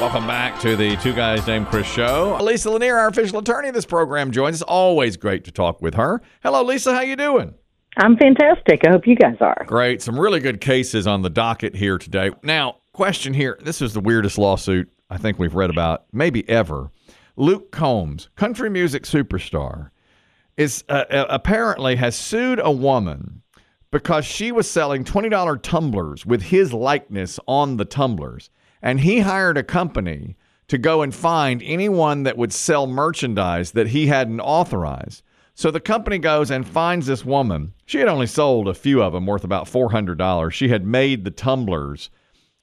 Welcome back to the Two Guys Named Chris show. Lisa Lanier, our official attorney of this program, joins us. Always great to talk with her. Hello, Lisa. How you doing? I'm fantastic. I hope you guys are. Great. Some really good cases on the docket here today. Now, question here. This is the weirdest lawsuit I think we've read about, maybe ever. Luke Combs, country music superstar, is uh, uh, apparently has sued a woman because she was selling $20 tumblers with his likeness on the tumblers. And he hired a company to go and find anyone that would sell merchandise that he hadn't authorized. So the company goes and finds this woman. She had only sold a few of them worth about $400. She had made the tumblers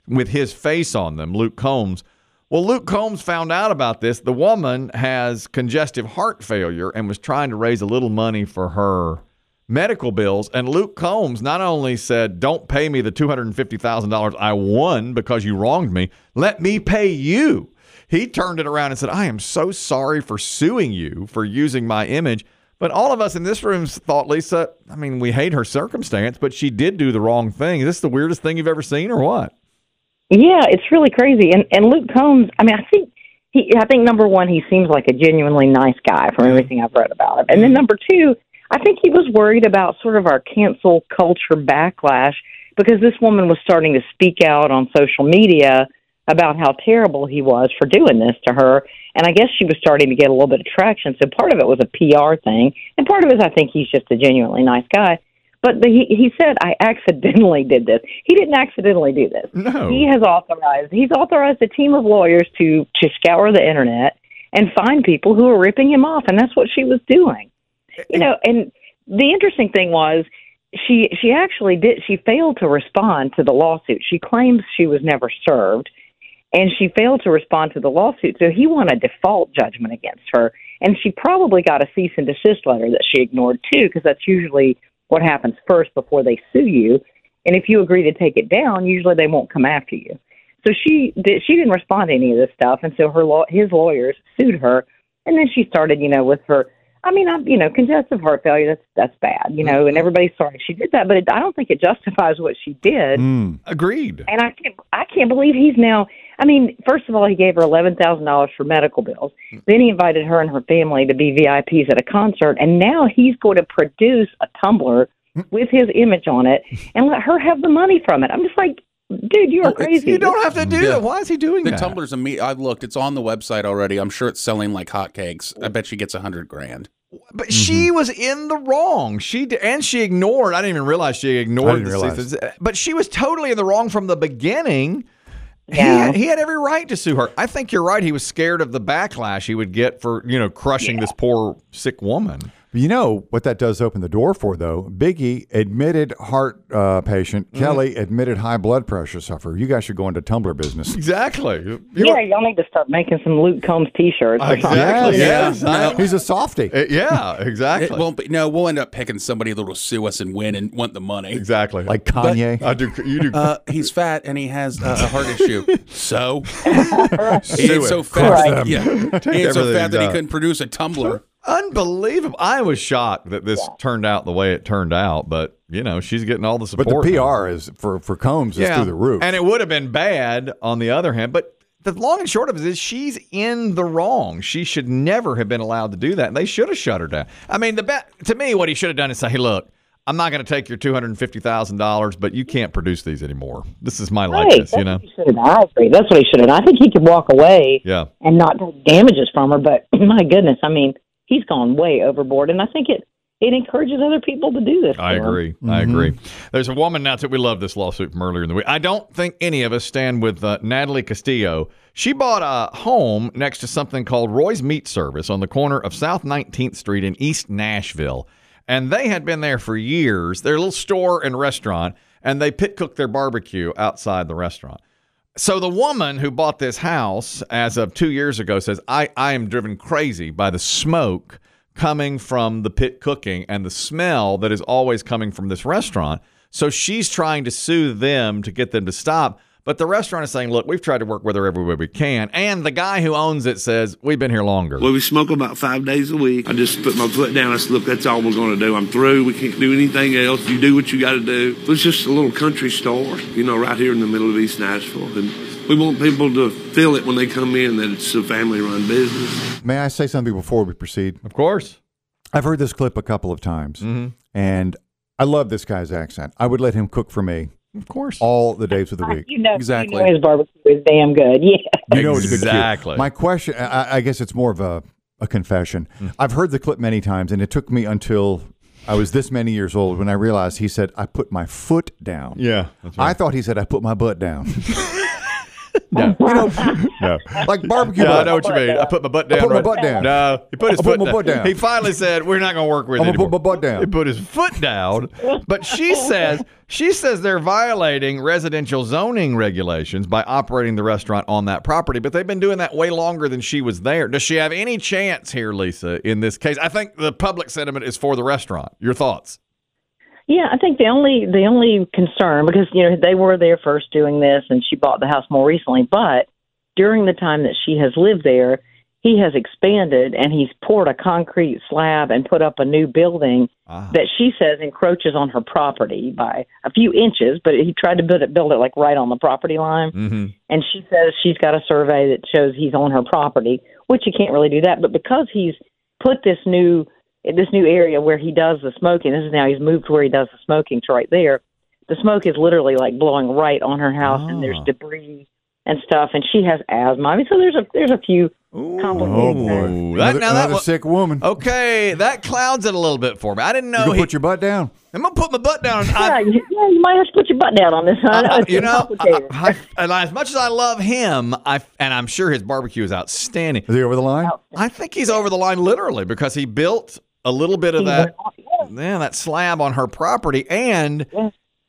with his face on them, Luke Combs. Well, Luke Combs found out about this. The woman has congestive heart failure and was trying to raise a little money for her medical bills. And Luke Combs not only said, Don't pay me the $250,000 I won because you wronged me, let me pay you. He turned it around and said, I am so sorry for suing you for using my image. But all of us in this room thought, Lisa, I mean, we hate her circumstance, but she did do the wrong thing. Is this the weirdest thing you've ever seen or what? Yeah, it's really crazy. And and Luke Combs, I mean, I think he I think number one, he seems like a genuinely nice guy from everything I've read about him. And then number two, think he was worried about sort of our cancel culture backlash because this woman was starting to speak out on social media about how terrible he was for doing this to her. And I guess she was starting to get a little bit of traction. So part of it was a PR thing, and part of it is I think he's just a genuinely nice guy. But the, he he said I accidentally did this. He didn't accidentally do this. No. He has authorized he's authorized a team of lawyers to to scour the internet and find people who are ripping him off, and that's what she was doing. You know, and the interesting thing was she she actually did she failed to respond to the lawsuit. She claims she was never served and she failed to respond to the lawsuit. So he won a default judgment against her, and she probably got a cease and desist letter that she ignored too, because that's usually what happens first before they sue you. And if you agree to take it down, usually they won't come after you. So she did, she didn't respond to any of this stuff, and so her law, his lawyers sued her, and then she started, you know, with her. I mean, I'm, you know, congestive heart failure. That's that's bad, you know, and everybody's sorry she did that, but it, I don't think it justifies what she did. Mm, agreed. And I can't, I can't believe he's now. I mean, first of all, he gave her eleven thousand dollars for medical bills. Then he invited her and her family to be VIPs at a concert, and now he's going to produce a tumbler with his image on it and let her have the money from it. I'm just like, dude, you are crazy. You don't have to do Yeah. that. Why is he doing The that? The tumblers and me. I've looked. It's on the website already. I'm sure it's selling like hotcakes. I bet she gets a hundred grand. But she mm-hmm. was in the wrong. She d- and she ignored. I didn't even realize she ignored. The realize. cease- But she was totally in the wrong from the beginning. He, had, he had every right to sue her. I think you're right. He was scared of the backlash he would get for you know crushing this poor sick woman. You know what that does open the door for, though? Biggie, admitted heart uh, patient. Mm-hmm. Kelly, admitted high blood pressure sufferer. You guys should go into tumbler business. Exactly. You yeah, y'all need to start making some Luke Combs T-shirts. Exactly. Yes. Yes. I- He's a softie. Uh, yeah. It Exactly. won't be. No, we'll end up picking somebody that'll sue us and win and want the money. exactly. Like Kanye. I do. You do. Uh, he's fat and he has uh, a heart issue. So he Sue ain't so him. fat. Right. Yeah, he ain't so fat that he couldn't produce a tumbler. Unbelievable. I was shocked that this turned out the way it turned out, but you know she's getting all the support. but support. the now. PR is for for Combs is through the roof. And it would have been bad on the other hand, but the long and short of it is she's in the wrong. She should never have been allowed to do that. And they should have shut her down. I mean, the bet to me, what he should have done is say, "Hey, look, I'm not going to take your two hundred and fifty thousand dollars, but you can't produce these anymore. This is my Right, likeness, you know." what he should have. I agree. That's what he should have done. I think he could walk away Yeah. and not take damages from her. But my goodness, I mean, he's gone way overboard, and I think it it encourages other people to do this. I to him. agree. I agree. There's a woman now that we love this lawsuit from earlier in the week. I don't think any of us stand with uh, Natalie Castillo. She bought a home next to something called Roy's Meat Service on the corner of South 19th Street in East Nashville. And they had been there for years. They're little store and restaurant, and they pit cook their barbecue outside the restaurant. So the woman who bought this house as of two years ago says, I, I am driven crazy by the smoke coming from the pit cooking and the smell that is always coming from this restaurant. So she's trying to sue them to get them to stop. But the restaurant is saying, look, we've tried to work with her every way we can. And the guy who owns it says, we've been here longer. Well, we smoke about five days a week. I just put my foot down. I said, look, that's all we're going to do. I'm through. We can't do anything else. You do what you got to do. It was just a little country store, you know, right here in the middle of East Nashville. And we want people to feel it when they come in that it's a family run business. May I say something before we proceed? Of course. I've heard this clip a couple of times, mm-hmm. and I love this guy's accent. I would let him cook for me Of course. all the days of the week. You know, Exactly. You know his barbecue is damn good. Yeah. You know it's a good. Exactly. My question, I, I guess it's more of a, a confession. Hmm. I've heard the clip many times, and it took me until I was this many years old when I realized he said, I put my foot down. Yeah. That's I thought he said, I put my butt down. no. Oh, you know, no. like barbecue Yeah, I know what you mean. I put my butt down. put my butt down. No, he put his I foot, put my butt down. He finally said, "We're not going to work with I'm it gonna put my butt down. He put his foot down, but she says she says they're violating residential zoning regulations by operating the restaurant on that property. But they've been doing that way longer than she was there. Does she have any chance here, Lisa? In this case, I think the public sentiment is for the restaurant. Your thoughts? Yeah, I think the only the only concern because you know they were there first doing this, and she bought the house more recently. But during the time that she has lived there, he has expanded and he's poured a concrete slab and put up a new building Ah. that she says encroaches on her property by a few inches. But he tried to build it build it like right on the property line, Mm-hmm. and she says she's got a survey that shows he's on her property, which you can't really do that. But because he's put this new this new area where he does the smoking, this is now he's moved to where he does the smoking to right there. The smoke is literally like blowing right on her house, and there's Ah. debris and stuff, and she has asthma. I mean, so there's a there's a few complicated Oh things. boy, That- now that another sick woman. Okay, that clouds it a little bit for me. I didn't know. gonna He, put your butt down? I'm gonna put my butt down. Yeah, I, you, yeah, you might have to put your butt down on this. I know Uh, you know. I, I, and as much as I love him, I and I'm sure his barbecue is outstanding. Is he over the line? I think he's over the line literally because he built a little bit of that, yeah, that slab on her property, and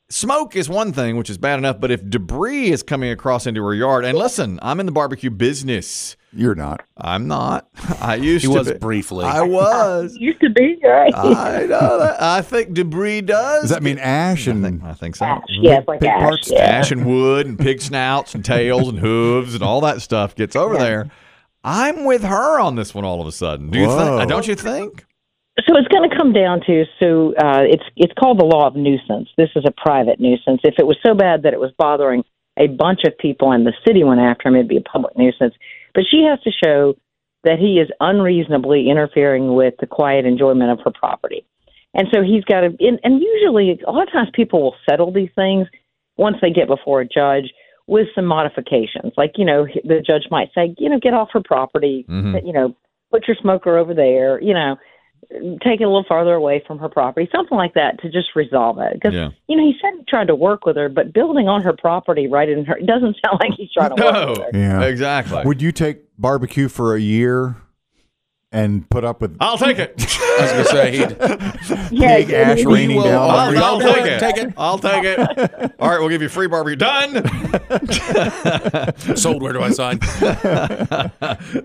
smoke is one thing, which is bad enough. But if debris is coming across into her yard, and listen, I'm in the barbecue business. You're not. I'm not. I used He to was be. briefly. I was. used to be right. I know that. I think debris does. Does that mean ash I and think, I think so. Ash, yeah, like Big ash. parts, yeah. ash and wood and pig snouts and tails and hooves and all that stuff gets over there. I'm with her on this one all of a sudden. Do you Whoa. think? Don't you think? So it's going to come down to so uh, it's it's called the law of nuisance. This is a private nuisance. If it was so bad that it was bothering a bunch of people and the city went after him, it'd be a public nuisance. But she has to show that he is unreasonably interfering with the quiet enjoyment of her property. And so he's got to, and, and usually, a lot of times people will settle these things once they get before a judge with some modifications. Like, you know, the judge might say, you know, get off her property, Mhm. you know, put your smoker over there, you know, take it a little farther away from her property, something like that to just resolve it. Because, Yeah. you know, he said he tried to work with her, but building on her property right in her, it doesn't sound like he's trying to work No. with her. Yeah. Exactly. Would you take barbecue for a year and put up with I'll take it. I was going to say, he'd, Yeah, big ash he- raining will- down? I'll, on I'll take it. Take it. I'll take it. All right, we'll give you free barbecue. Done. sold, where do I sign?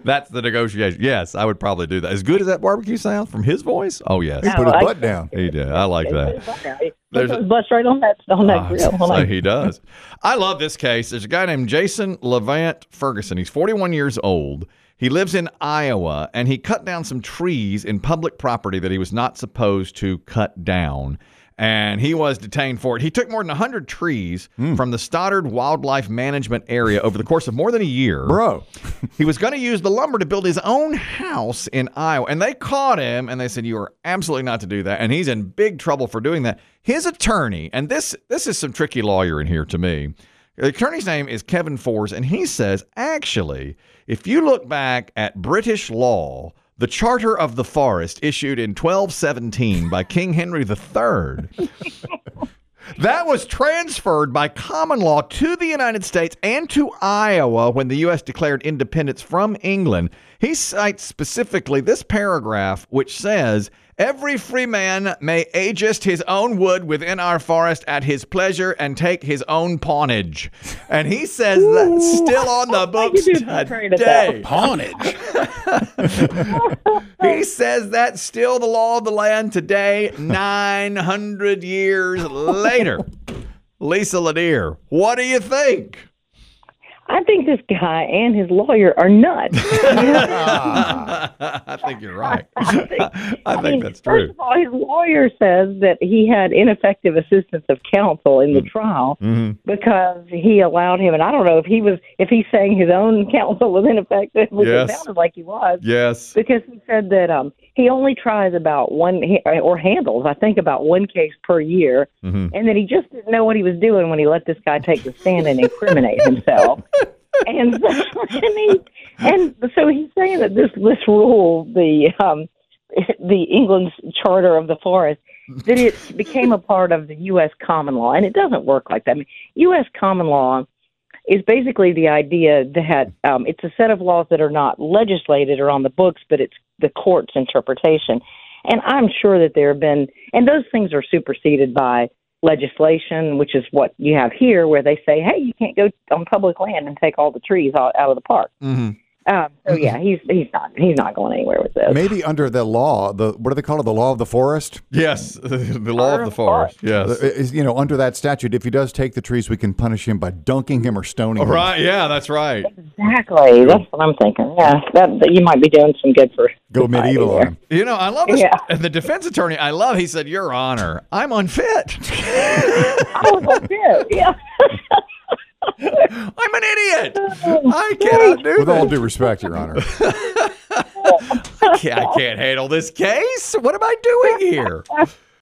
That's the negotiation. Yes, I would probably do that. As good as that barbecue sounds from his voice. Oh yes, He put his butt down. he did. I like that. There's a- butts right on that on that Ah, grill. so Like, he does. I love this case. There's a guy named Jason Levant Ferguson. He's 41 years old. He lives in Iowa and he cut down some trees in public property that he was not supposed to cut down. And he was detained for it. He took more than 100 trees hmm. from the Stoddard Wildlife Management Area over the course of more than a year. Bro, He was going to use the lumber to build his own house in Iowa. And they caught him and they said, You are absolutely not to do that. And he's in big trouble for doing that. His attorney, and this this is some tricky lawyer in here to me. The attorney's name is Kevin Fors, and he says, actually, if you look back at British law, the Charter of the Forest issued in 1217 by King Henry III that was transferred by common law to the United States and to Iowa when the U.S. declared independence from England. He cites specifically this paragraph, which says Every free man may agist his own wood within our forest at his pleasure and take his own pannage. And he says that's still on the books you do afraid of that. today. Pannage. He says that's still the law of the land today, 900 years later. Lisa Lanier, what do you think? I think this guy and his lawyer are nuts. I think you're right. I think, I think mean, that's First true. of all, his lawyer says that he had ineffective assistance of counsel in Mm. the trial Mhm. because he allowed him. And I don't know if he was if he's saying his own counsel was ineffective, which Yes. it sounded like he was. Yes. Because he said that um, he only tries about one or handles, I think, about one case per year, Mhm. and that he just didn't know what he was doing when he let this guy take the stand and incriminate himself. And so, and, he, and so he's saying that this this rule, the um, the England's Charter of the Forest, that it became a part of the U.S. common law, and it doesn't work like that. I mean, U.S. common law is basically the idea that um, it's a set of laws that are not legislated or on the books, but it's the court's interpretation. And I'm sure that there have been, and those things are superseded by legislation, which is what you have here, where they say, "Hey, you can't go on public land and take all the trees out, of the park." Mhm. Um, so yeah, he's he's not he's not going anywhere with this. Maybe under the law, the what do they call it? The law of the forest. Yes. the law of the forest. Yes. Uh, is- you know, under that statute, if he does take the trees, we can punish him by dunking him or stoning him. Right. Yeah, that's right. Exactly, that's what I'm thinking. Yeah, that, that you might be doing some good for Go medieval on him. You know, I love this. Yeah. The defense attorney, I love, he said, Your Honor, I'm unfit. Oh, that's it. Yeah. I'm an idiot. I cannot do With all due respect, Your Honor. I can't, I can't handle this case. What am I doing here?